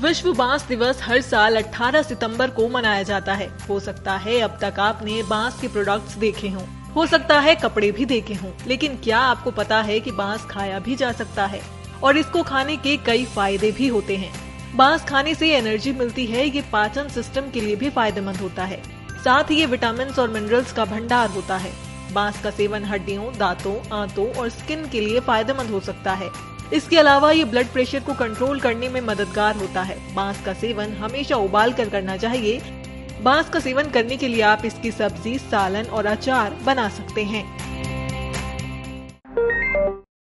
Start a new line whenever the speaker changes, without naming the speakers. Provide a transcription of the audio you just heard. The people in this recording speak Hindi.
विश्व बाँस दिवस हर साल 18 सितंबर को मनाया जाता है। हो सकता है अब तक आपने बाँस के प्रोडक्ट्स देखे हों। हो सकता है कपड़े भी देखे हों। लेकिन क्या आपको पता है कि बाँस खाया भी जा सकता है? और इसको खाने के कई फ़ायदे भी होते हैं। बाँस खाने से एनर्जी मिलती है, ये पाचन सिस्टम के लिए भी फ़ायदेमंद होता है। साथ ही ये विटामिन और मिनरल्स का भंडार होता है। बाँस का सेवन हड्डियों, दांतों, आंतों और स्किन के लिए फ़ायदेमंद हो सकता है। इसके अलावा ये ब्लड प्रेशर को कंट्रोल करने में मददगार होता है। बाँस का सेवन हमेशा उबाल कर करना चाहिए। बाँस का सेवन करने के लिए आप इसकी सब्ज़ी, सालन और अचार बना सकते हैं।